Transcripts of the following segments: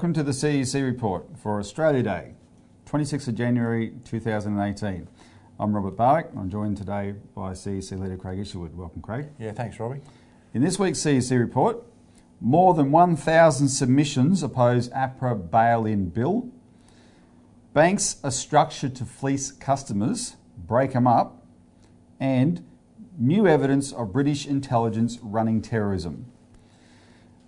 Welcome to the CEC report for Australia Day, 26th of January 2018. I'm Robert Barwick. I'm joined today by CEC leader Craig Isherwood. Welcome, Craig. Yeah, thanks, Robbie. In this week's CEC report, more than 1,000 submissions oppose APRA bail-in bill. Banks are structured to fleece customers, break them up, and new evidence of British intelligence running terrorism.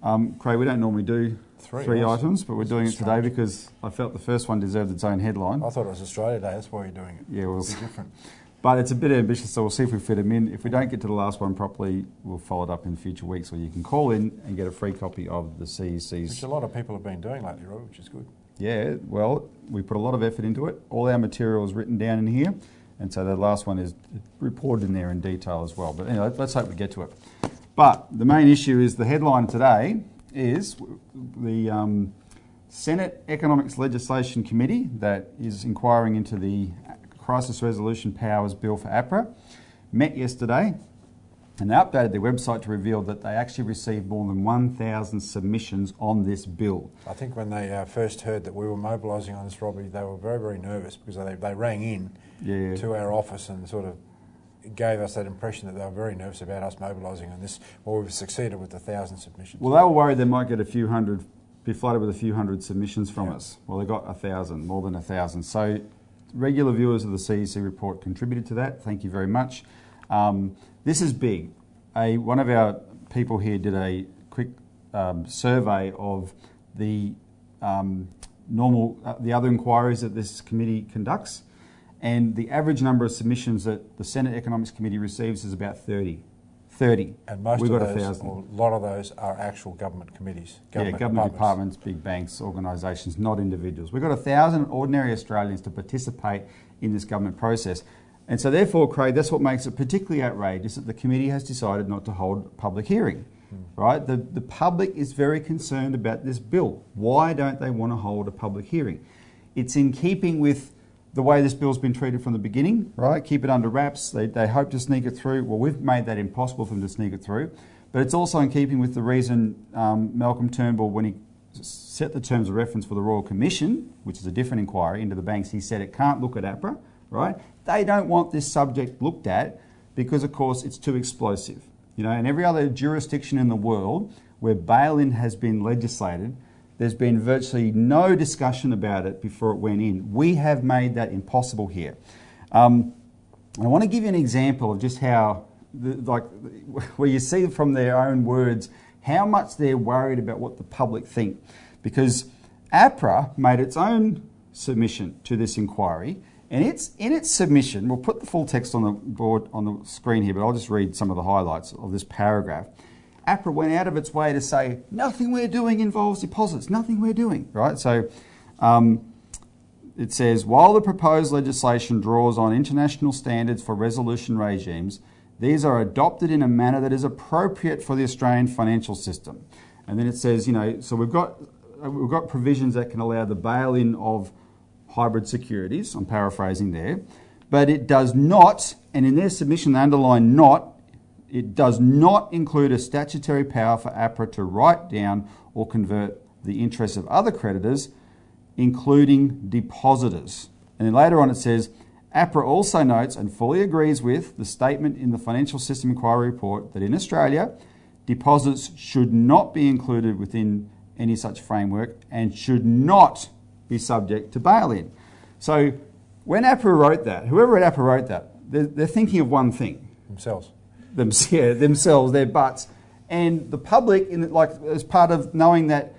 Um, Craig, we don't normally do Three, three, nice. items, but we're doing it today because I felt the first one deserved its own headline. I thought it was Australia Day, that's why you're doing it. Yeah, we'll It's different. But it's a bit ambitious, so we'll see if we fit them in. If we don't get to the last one properly, we'll follow it up in future weeks, or you can call in and get a free copy of the CEC's. Which a lot of people have been doing lately, Robbie, which is good. Yeah, well, we put a lot of effort into it. All our material is written down in here, and so the last one is reported in there in detail as well. But anyway, let's hope we get to it. But the main issue is the headline today is the um, Senate Economics Legislation Committee that is inquiring into the Crisis Resolution Powers Bill for APRA met yesterday and they updated their website to reveal that they actually received more than 1,000 submissions on this bill. I think when they uh, first heard that we were mobilising on this, Robbie, they were very, very nervous because they, they rang in Yeah. to our office and sort of gave us that impression that they were very nervous about us mobilising on this. Well, we've succeeded with a thousand submissions. Well, they were worried they might get a few hundred, be flooded with a few hundred submissions from Yeah. us. Well, they got a thousand, more than a thousand. So, regular viewers of the CEC report contributed to that. Thank you very much. Um, this is big. A, one of our people here did a quick um, survey of the um, normal, uh, the other inquiries that this committee conducts, and the average number of submissions that the Senate Economics Committee receives is about 30. 30. and most We've of got a those, thousand. or a lot of those are actual government committees. yeah, government departments, big banks, organisations, not individuals. We've got a thousand ordinary Australians to participate in this government process. And so, therefore, Craig, that's what makes it particularly outrageous that the committee has decided not to hold a public hearing. Hmm. Right? The, the public is very concerned about this bill. Why don't they want to hold a public hearing? It's in keeping with the way this bill's been treated from the beginning, right? Keep it under wraps. They, they hope to sneak it through. Well, we've made that impossible for them to sneak it through. But it's also in keeping with the reason um, Malcolm Turnbull, when he set the terms of reference for the Royal Commission, which is a different inquiry into the banks, he said it can't look at APRA, right? They don't want this subject looked at because, of course, it's too explosive. You know, in every other jurisdiction in the world where bail-in has been legislated, there's been virtually no discussion about it before it went in. We have made that impossible here. Um, I want to give you an example of just how, the, like, where you see from their own words how much they're worried about what the public think. Because APRA made its own submission to this inquiry, and it's in its submission. We'll put the full text on the board on the screen here, but I'll just read some of the highlights of this paragraph. APRA went out of its way to say nothing we're doing involves deposits. Nothing we're doing, right? So. Um, it says while the proposed legislation draws on international standards for resolution regimes, these are adopted in a manner that is appropriate for the Australian financial system. And then it says, you know, so we've got we've got provisions that can allow the bail-in of hybrid securities. I'm paraphrasing there, but it does not, and in their submission they underline not. It does not include a statutory power for APRA to write down or convert the interests of other creditors including depositors. And then later on it says, APRA also notes and fully agrees with the statement in the Financial System Inquiry report that in Australia, deposits should not be included within any such framework and should not be subject to bail-in. So when APRA wrote that, whoever at APRA wrote that, they're, they're thinking of one thing themselves. Them, yeah, themselves, their butts, and the public, in like as part of knowing that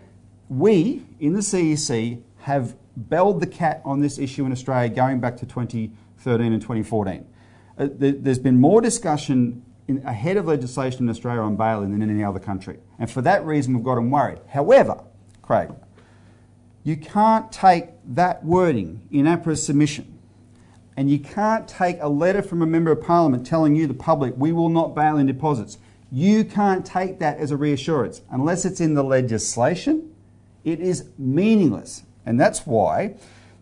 we in the CEC have belled the cat on this issue in Australia going back to 2013 and 2014. Uh, there, there's been more discussion in, ahead of legislation in Australia on bail-in than in any other country, and for that reason we've got them worried. However, Craig, you can't take that wording in APRA's submission and you can't take a letter from a member of parliament telling you, the public, we will not bail in deposits. You can't take that as a reassurance. Unless it's in the legislation, it is meaningless. And that's why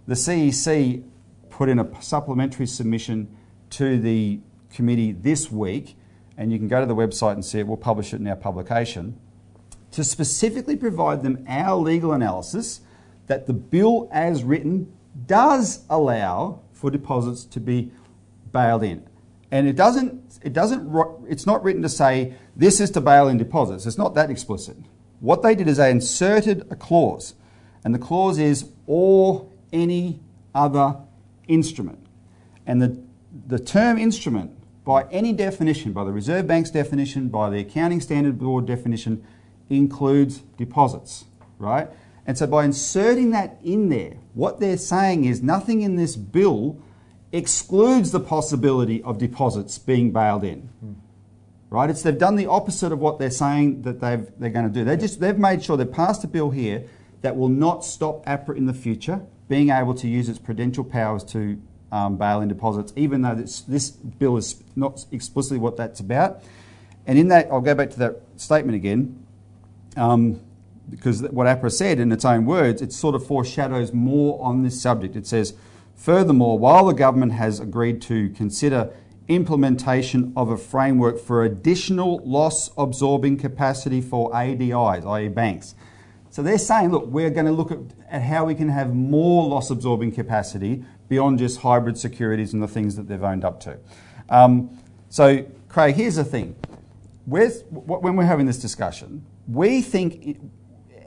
the CEC put in a supplementary submission to the committee this week, and you can go to the website and see it. We'll publish it in our publication. to specifically provide them our legal analysis that the bill as written does allow for deposits to be bailed in. And it doesn't, it doesn't, it's not written to say this is to bail in deposits. It's not that explicit. What they did is they inserted a clause, and the clause is or any other instrument. And the, the term instrument, by any definition, by the Reserve Bank's definition, by the Accounting Standard Board definition, includes deposits, right? And so by inserting that in there, what they're saying is nothing in this bill excludes the possibility of deposits being bailed in. Hmm. Right? It's they've done the opposite of what they're saying that they've, they're going to do. They just they've made sure they've passed a bill here that will not stop APRA in the future being able to use its prudential powers to um, bail in deposits, even though this, this bill is not explicitly what that's about. And in that, I'll go back to that statement again. Um, because what APRA said in its own words, it sort of foreshadows more on this subject. It says, furthermore, while the government has agreed to consider implementation of a framework for additional loss absorbing capacity for ADIs, i.e., banks. So they're saying, look, we're going to look at, at how we can have more loss absorbing capacity beyond just hybrid securities and the things that they've owned up to. Um, so, Craig, here's the thing. When we're having this discussion, we think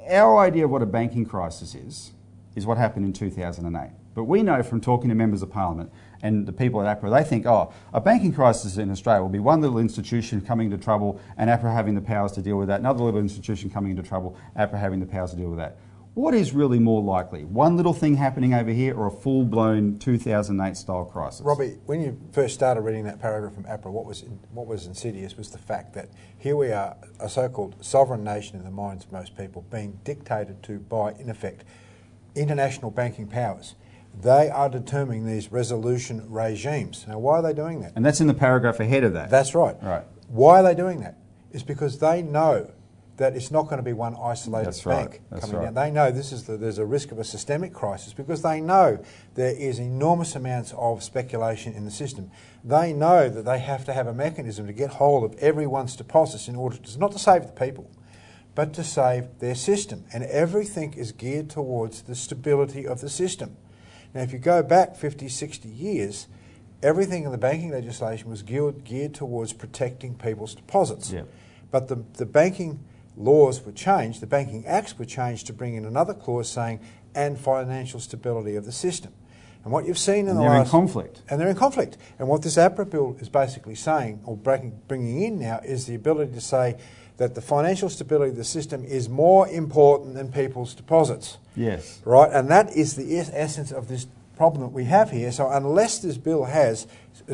our idea of what a banking crisis is, is what happened in 2008. But we know from talking to members of parliament and the people at APRA, they think, oh, a banking crisis in Australia will be one little institution coming into trouble and APRA having the powers to deal with that, another little institution coming into trouble, APRA having the powers to deal with that. What is really more likely? One little thing happening over here or a full blown 2008 style crisis? Robbie, when you first started reading that paragraph from APRA, what was, in, what was insidious was the fact that here we are, a so called sovereign nation in the minds of most people, being dictated to by, in effect, international banking powers. They are determining these resolution regimes. Now, why are they doing that? And that's in the paragraph ahead of that. That's right. Right. Why are they doing that? It's because they know that it's not going to be one isolated That's bank right. That's coming right. down. They know this is the, there's a risk of a systemic crisis because they know there is enormous amounts of speculation in the system. They know that they have to have a mechanism to get hold of everyone's deposits in order to not to save the people, but to save their system. And everything is geared towards the stability of the system. Now, if you go back 50, 60 years, everything in the banking legislation was geared, geared towards protecting people's deposits. Yeah. But the, the banking laws were changed, the banking acts were changed to bring in another clause saying, and financial stability of the system. And what you've seen in and the they're last, in conflict. and they're in conflict. And what this APRA bill is basically saying, or bringing in now, is the ability to say that the financial stability of the system is more important than people's deposits. Yes. Right, and that is the essence of this problem that we have here. So unless this bill has,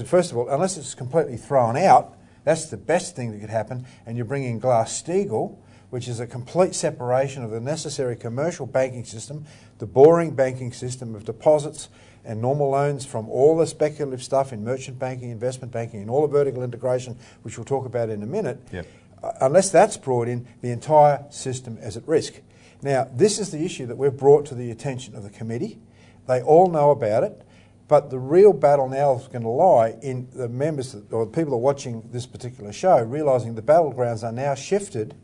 first of all, unless it's completely thrown out, that's the best thing that could happen, and you bring in Glass-Steagall, which is a complete separation of the necessary commercial banking system, the boring banking system of deposits and normal loans from all the speculative stuff in merchant banking, investment banking, and all the vertical integration, which we'll talk about in a minute. Yep. Uh, unless that's brought in, the entire system is at risk. Now, this is the issue that we've brought to the attention of the committee. They all know about it. But the real battle now is going to lie in the members or the people who are watching this particular show realising the battlegrounds are now shifted,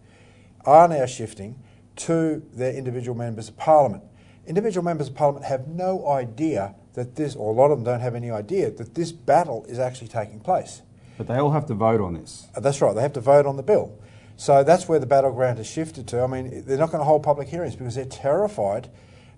are now shifting to their individual members of parliament. Individual members of parliament have no idea that this, or a lot of them don't have any idea, that this battle is actually taking place. But they all have to vote on this. Uh, That's right, they have to vote on the bill. So that's where the battleground has shifted to. I mean, they're not going to hold public hearings because they're terrified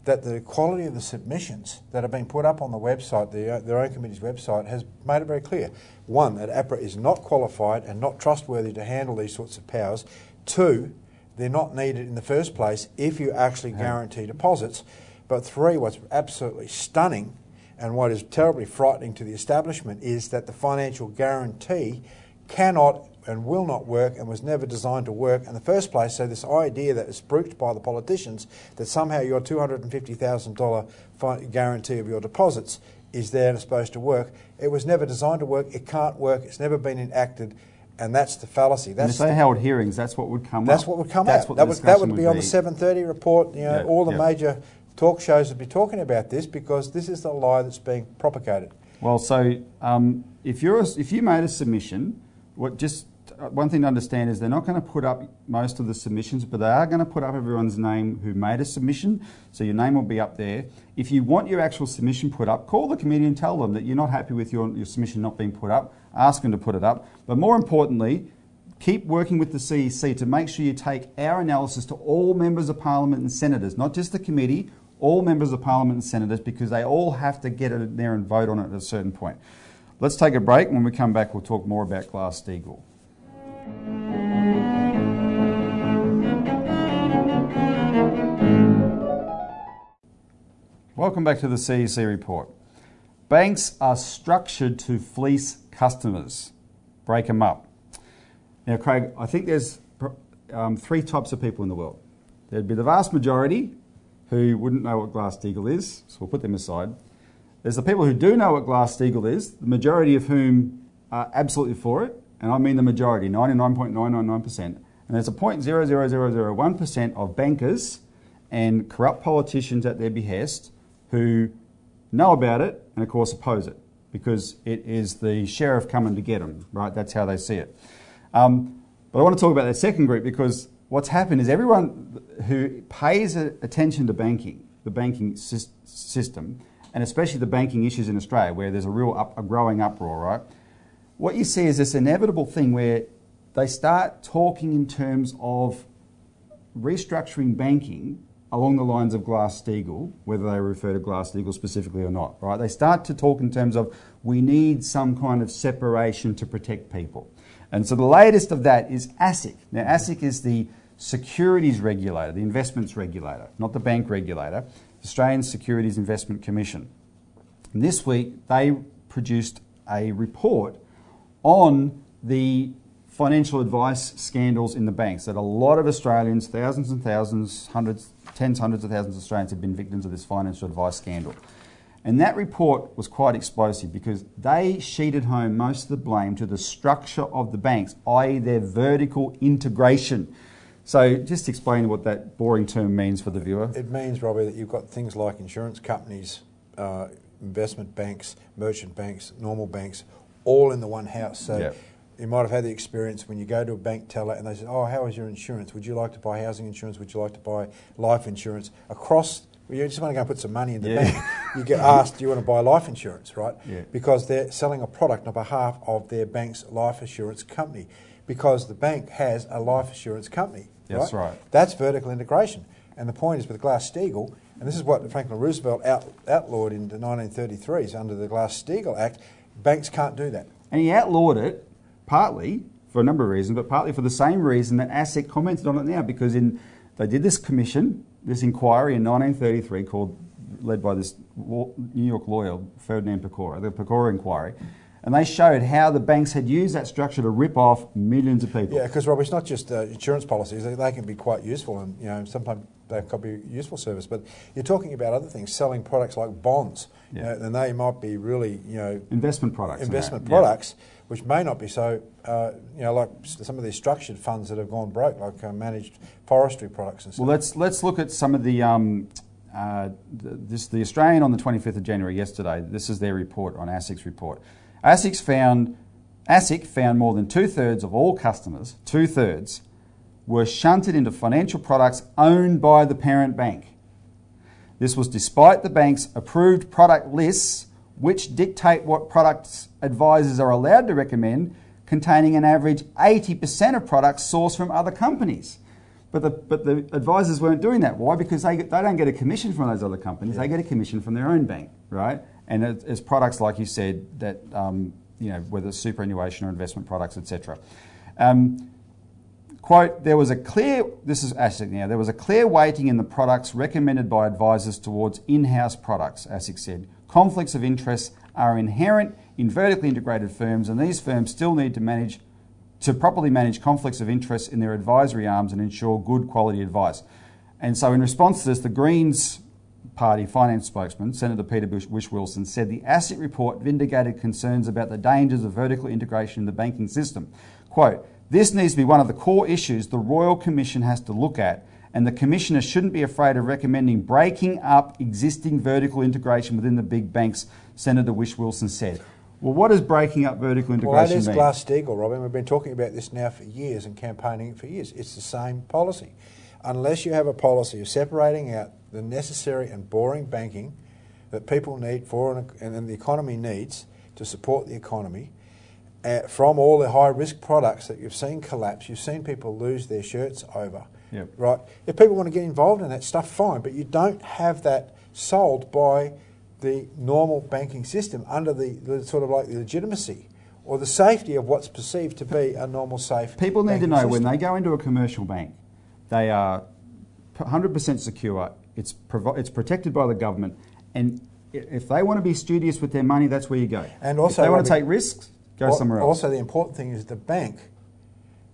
that the quality of the submissions that have been put up on the website, the, their own committee's website, has made it very clear. One, that APRA is not qualified and not trustworthy to handle these sorts of powers. Two, they're not needed in the first place if you actually guarantee deposits. But three, what's absolutely stunning and what is terribly frightening to the establishment is that the financial guarantee cannot and will not work and was never designed to work in the first place. So this idea that is brooked by the politicians that somehow your $250,000 guarantee of your deposits is there and it's supposed to work, it was never designed to work. It can't work. It's never been enacted. And that's the fallacy. And That's if they held hearings, that's what would come that's up. what would come that's out. What that the would that would be on the 7:30 report. You know, Yeah, all the yeah. major talk shows would be talking about this because this is the lie that's being propagated. Well, so um, if you're a, if you made a submission, what just Uh, one thing to understand is they're not going to put up most of the submissions, but they are going to put up everyone's name who made a submission. So your name will be up there. If you want your actual submission put up, call the committee and tell them that you're not happy with your, your submission not being put up. Ask them to put it up. But more importantly, keep working with the CEC to make sure you take our analysis to all members of parliament and senators, not just the committee, all members of parliament and senators, because they all have to get it in there and vote on it at a certain point. Let's take a break. When we come back, we'll talk more about Glass Steagall. Welcome back to the CEC report. Banks are structured to fleece customers, break them up. Now, Craig, I think there's um, three types of people in the world. There'd be the vast majority who wouldn't know what Glass Steagall is, so we'll put them aside. There's the people who do know what Glass Steagall is, the majority of whom are absolutely for it, and I mean the majority, 99.999%. And there's a 0.00001% of bankers and corrupt politicians at their behest who know about it and, of course, oppose it because it is the sheriff coming to get them, right? That's how they see it. Um, but I want to talk about that second group because what's happened is everyone who pays attention to banking, the banking system, and especially the banking issues in Australia, where there's a real up, a growing uproar, right? What you see is this inevitable thing where they start talking in terms of restructuring banking along the lines of Glass-Steagall, whether they refer to Glass-Steagall specifically or not, right? They start to talk in terms of we need some kind of separation to protect people. And so the latest of that is ASIC. Now, ASIC is the securities regulator, the investments regulator, not the bank regulator, Australian Securities Investment Commission. And this week, they produced a report on the financial advice scandals in the banks that a lot of Australians, thousands and thousands, hundreds, tens, hundreds of thousands of Australians have been victims of this financial advice scandal. And that report was quite explosive because they sheeted home most of the blame to the structure of the banks, i.e., their vertical integration. So, just explain what that boring term means for the viewer. It means, Robbie, that you've got things like insurance companies, uh, investment banks, merchant banks, normal banks, all in the one house. So, yep. you might have had the experience when you go to a bank teller and they say, Oh, how is your insurance? Would you like to buy housing insurance? Would you like to buy life insurance? Across you just want to go and put some money in the yeah. bank, you get asked, do you want to buy life insurance, right? Yeah. Because they're selling a product on behalf of their bank's life assurance company. Because the bank has a life assurance company. That's right. right. That's vertical integration. And the point is with Glass-Steagall, and this is what Franklin Roosevelt out, outlawed in the 1933s under the Glass-Steagall Act, banks can't do that. And he outlawed it partly for a number of reasons, but partly for the same reason that ASIC commented on it now, because in they did this commission this inquiry in 1933 called, led by this New York lawyer, Ferdinand Pecora, the Pecora inquiry. And they showed how the banks had used that structure to rip off millions of people. Yeah, because Rob, it's not just uh, insurance policies; they, they, can be quite useful, and you know sometimes they could be useful service. But you're talking about other things, selling products like bonds, yeah. you know, and they might be really you know investment products. Investment products. Yeah which may not be so, uh, you know, like some of these structured funds that have gone broke, like uh, managed forestry products and stuff. Well, let's let's look at some of the. Um, uh, this the Australian on the 25th of January yesterday. This is their report on ASIC's report. ASIC's found ASIC found more than two thirds of all customers, two thirds, were shunted into financial products owned by the parent bank. This was despite the bank's approved product lists which dictate what products advisors are allowed to recommend, containing an average 80% of products sourced from other companies. But the, but the advisors weren't doing that. Why? Because they, they don't get a commission from those other companies, yeah. they get a commission from their own bank, right? And it, it's products, like you said, that, um, you know, whether it's superannuation or investment products, etc. Um, quote, there was a clear, this is ASIC now, there was a clear weighting in the products recommended by advisors towards in-house products, ASIC said, Conflicts of interest are inherent in vertically integrated firms, and these firms still need to manage to properly manage conflicts of interest in their advisory arms and ensure good quality advice. And so, in response to this, the Greens Party finance spokesman, Senator Peter Bush, Whish-Wilson, said the ASIC report vindicated concerns about the dangers of vertical integration in the banking system. Quote, this needs to be one of the core issues the Royal Commission has to look at and the Commissioner shouldn't be afraid of recommending breaking up existing vertical integration within the big banks, Senator Whish-Wilson said. Well, what does breaking up vertical integration Well, that is mean? Glass Steagall, Robin. We've been talking about this now for years and campaigning it for years. It's the same policy. Unless you have a policy of separating out the necessary and boring banking that people need for an, and then the economy needs to support the economy uh, from all the high risk products that you've seen collapse, you've seen people lose their shirts over. Yep. Right? If people want to get involved in that stuff, fine, but you don't have that sold by the normal banking system under the, the sort of like the legitimacy or the safety of what's perceived to be a normal safe. People need to know when they go into a commercial bank, they are 100% secure. It's, it's protected by the government. And if they want to be studious with their money, that's where you go. And also, if they want to take risks, go Al- somewhere else. Also, the important thing is the bank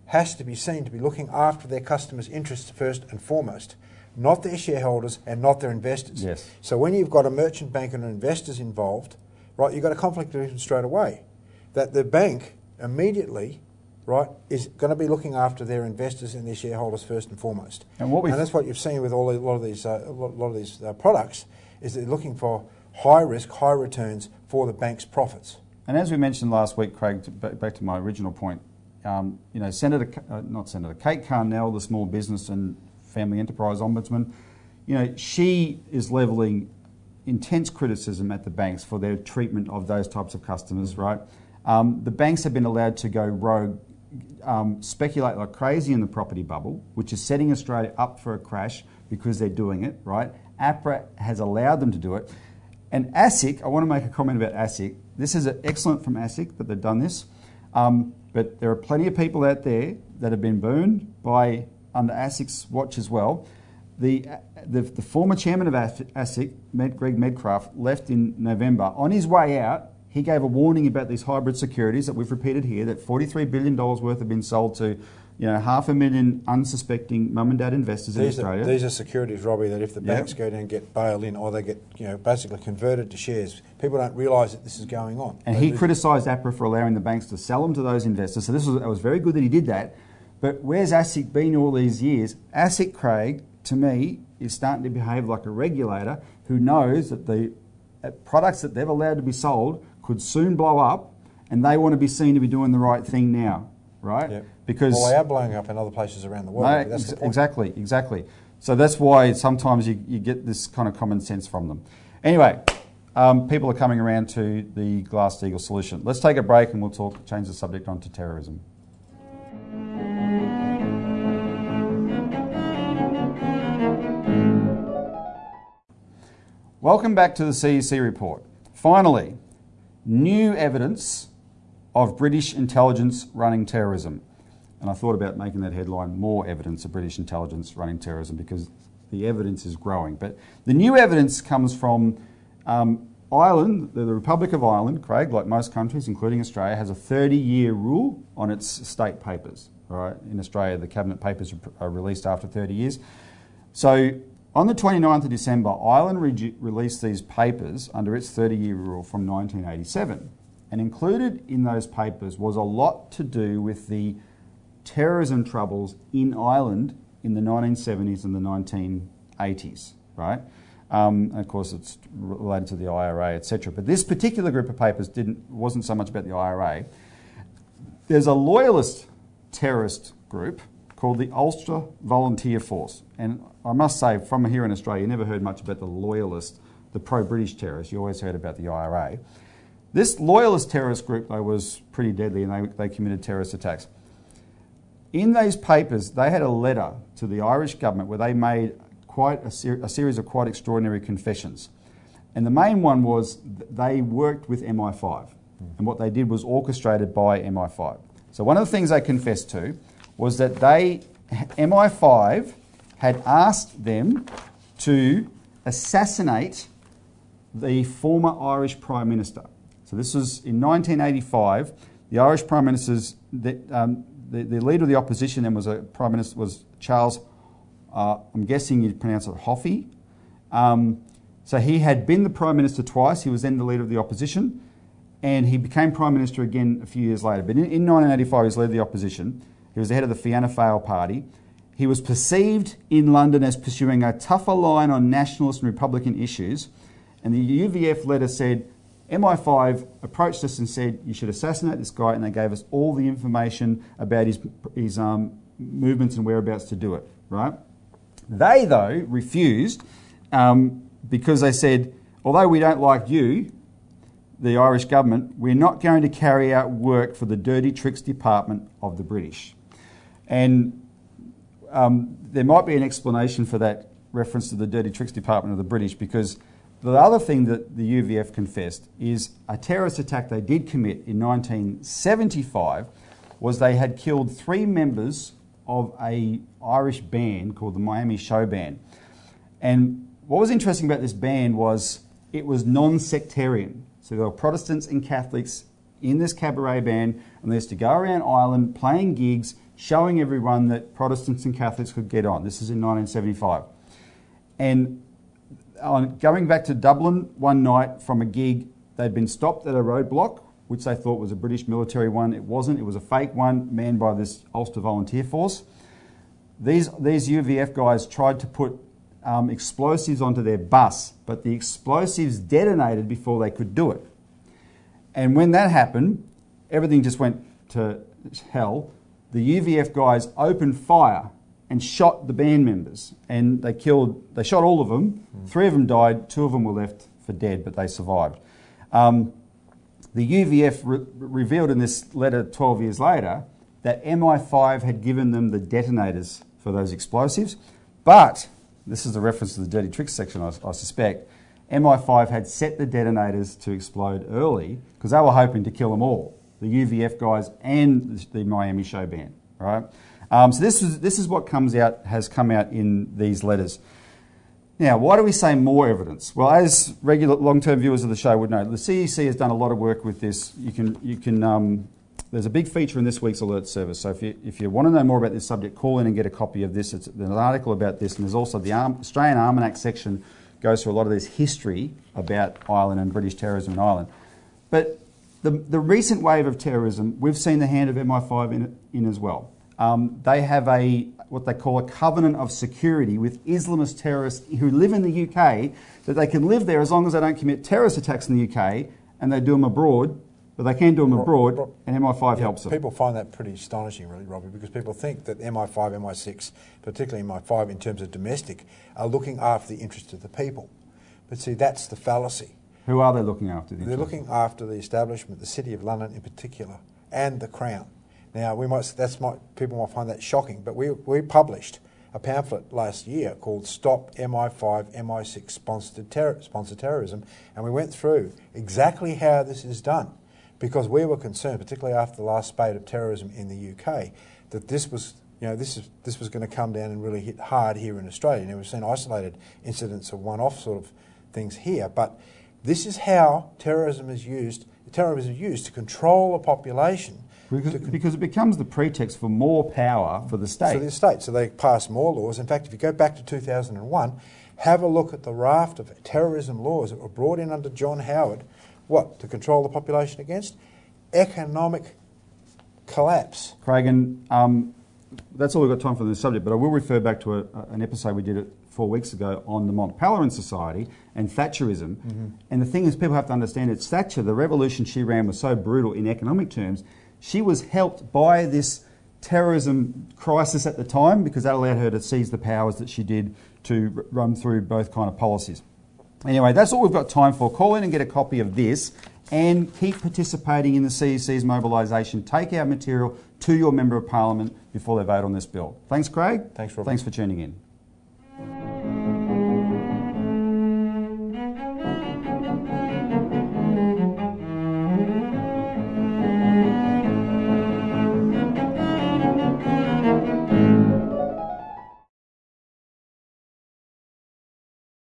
has to be seen to be looking after their customers' interests first and foremost, not their shareholders and not their investors. Yes. So when you've got a merchant bank and investors involved, right, you've got a conflict of interest straight away. That the bank immediately, right, is going to be looking after their investors and their shareholders first and foremost. And what we've- that's what you've seen with all a lot of these uh, a lot lot of these uh, products is they're looking for high risk, high returns for the bank's profits. And as we mentioned last week, Craig, to, back to my original point, um, you know, Senator, uh, not Senator, Kate Carnell, the Small Business and Family Enterprise Ombudsman, you know, she is levelling intense criticism at the banks for their treatment of those types of customers, right? Um, the banks have been allowed to go rogue, um, speculate like crazy in the property bubble, which is setting Australia up for a crash because they're doing it, right? APRA has allowed them to do it. And ASIC, I want to make a comment about ASIC. This is excellent from ASIC that they've done this. Um, but there are plenty of people out there that have been burned by under ASIC's watch as well. The, the, the former chairman of ASIC, Greg Medcraft, left in November. On his way out, he gave a warning about these hybrid securities that we've repeated here that $43 billion worth have been sold to you know, half a million unsuspecting mum and dad investors in These are, Australia. these are securities, Robbie, that if the banks go down and get bailed in or they get you know, basically converted to shares, people don't realise that this is going on. And They he criticised APRA for allowing the banks to sell them to those investors. So this was, it was very good that he did that. But where's ASIC been all these years? ASIC, Craig, to me, is starting to behave like a regulator who knows that the uh, products that they've allowed to be sold could soon blow up, and they want to be seen to be doing the right thing now, right? Yep. Because well, they are blowing up in other places around the world. Robbie, that's ex- the exactly, exactly. So that's why sometimes you, you get this kind of common sense from them. Anyway, um, people are coming around to the Glass Steagall solution. Let's take a break and we'll talk, change the subject onto terrorism. Welcome back to the CEC report. Finally, new evidence of British intelligence running terrorism. And I thought about making that headline more evidence of British intelligence running terrorism because the evidence is growing. But the new evidence comes from um, Ireland, the, Republic of Ireland, Craig, like most countries, including Australia, has a 30 year rule on its state papers. All right? In Australia, the cabinet papers are released after 30 years. So on the 29th of December, Ireland re- released these papers under its 30 year rule from 1987. And included in those papers was a lot to do with the terrorism troubles in Ireland in the 1970s and the 1980s, right? Um, of course, it's related to the IRA, etc. But this particular group of papers didn't wasn't so much about the IRA. There's a loyalist terrorist group called the Ulster Volunteer Force, and I must say, from here in Australia, you never heard much about the loyalist, the pro-British terrorists. You always heard about the IRA. This loyalist terrorist group, though, was pretty deadly, and they, they committed terrorist attacks. In those papers, they had a letter to the Irish government where they made quite a, ser- a series of quite extraordinary confessions. And the main one was th- they worked with MI5. Hmm. And what they did was orchestrated by MI5. So one of the things they confessed to was that they, MI5 had asked them to assassinate the former Irish Prime Minister. So this was in 1985. The Irish Prime Minister's the, um, the, the leader of the opposition then was a Prime Minister was Charles. Uh, I'm guessing you'd pronounce it Hoffy. Um, so he had been the Prime Minister twice. He was then the leader of the opposition, and he became Prime Minister again a few years later. But in, in 1985, he was leader of the opposition. He was the head of the Fianna Fáil party. He was perceived in London as pursuing a tougher line on nationalist and Republican issues. And the UVF letter said MI5 approached us and said, You should assassinate this guy, and they gave us all the information about his, his um, movements and whereabouts to do it, right? They, though, refused um, because they said, Although we don't like you, the Irish government, we're not going to carry out work for the dirty tricks department of the British. And um, there might be an explanation for that reference to the dirty tricks department of the British because the other thing that the UVF confessed is a terrorist attack they did commit in 1975 was they had killed three members of a Irish band called the Miami Show Band. And what was interesting about this band was it was non-sectarian. So there were Protestants and Catholics in this cabaret band, and they used to go around Ireland playing gigs, showing everyone that Protestants and Catholics could get on. This is in 1975. And on going back to Dublin one night from a gig, they'd been stopped at a roadblock, which they thought was a British military one. It wasn't. It was a fake one manned by this Ulster Volunteer Force. These, these UVF guys tried to put um, explosives onto their bus, but the explosives detonated before they could do it. And when that happened, everything just went to hell. The UVF guys opened fire and shot the band members, and they killed. They shot all of them. Mm. Three of them died. Two of them were left for dead, but they survived. Um, the UVF re- revealed in this letter 12 years later that MI5 had given them the detonators for those explosives, but this is the reference to the dirty tricks section, I, I suspect. MI5 had set the detonators to explode early because they were hoping to kill them all the UVF guys and the Miami show band, right? Um, so this is, this is what comes out, has come out in these letters. Now, why do we say more evidence? Well, as regular long-term viewers of the show would know, the CEC has done a lot of work with this. You can, you can um, there's a big feature in this week's alert service. So if you, if you want to know more about this subject, call in and get a copy of this. It's an article about this, and there's also the Australian Almanac section goes through a lot of this history about Ireland and British terrorism in Ireland. But the, the recent wave of terrorism, we've seen the hand of MI5 in, in as well. Um, they have a what they call a covenant of security with Islamist terrorists who live in the UK that they can live there as long as they don't commit terrorist attacks in the UK and they do them abroad but they can do them abroad, Rob, and MI5 yeah, helps them. People find that pretty astonishing, really, Robbie, because people think that MI5, MI6, particularly MI5 in terms of domestic, are looking after the interests of the people. But see, that's the fallacy. Who are they looking after? The They're looking after the establishment, the City of London in particular, and the Crown. Now, we might that's might people might find that shocking, but we we published a pamphlet last year called "Stop MI5 MI6 Sponsored, Terror, Sponsored Terrorism," and we went through exactly how this is done because we were concerned, particularly after the last spate of terrorism in the UK, that this was you know, this, is, this was going to come down and really hit hard here in Australia. Now, we've seen isolated incidents of one-off sort of things here, but this is how terrorism is used. Terrorism is used to control a population. Because, because, it becomes the pretext for more power for the state. So the state. So they pass more laws. In fact, if you go back to 2001, have a look at the raft of terrorism laws that were brought in under John Howard what? To control the population against? Economic collapse. Craig, and um, that's all we've got time for this subject, but I will refer back to a, an episode we did four weeks ago on the Mont Pelerin Society and Thatcherism. Mm-hmm. And the thing is, people have to understand it's Thatcher, the revolution she ran was so brutal in economic terms, she was helped by this terrorism crisis at the time because that allowed her to seize the powers that she did to run through both kind of policies. Anyway, that's all we've got time for. Call in and get a copy of this and keep participating in the CEC's mobilisation. Take our material to your Member of Parliament before they vote on this bill. Thanks, Craig. Thanks, Robert. Thanks for tuning in.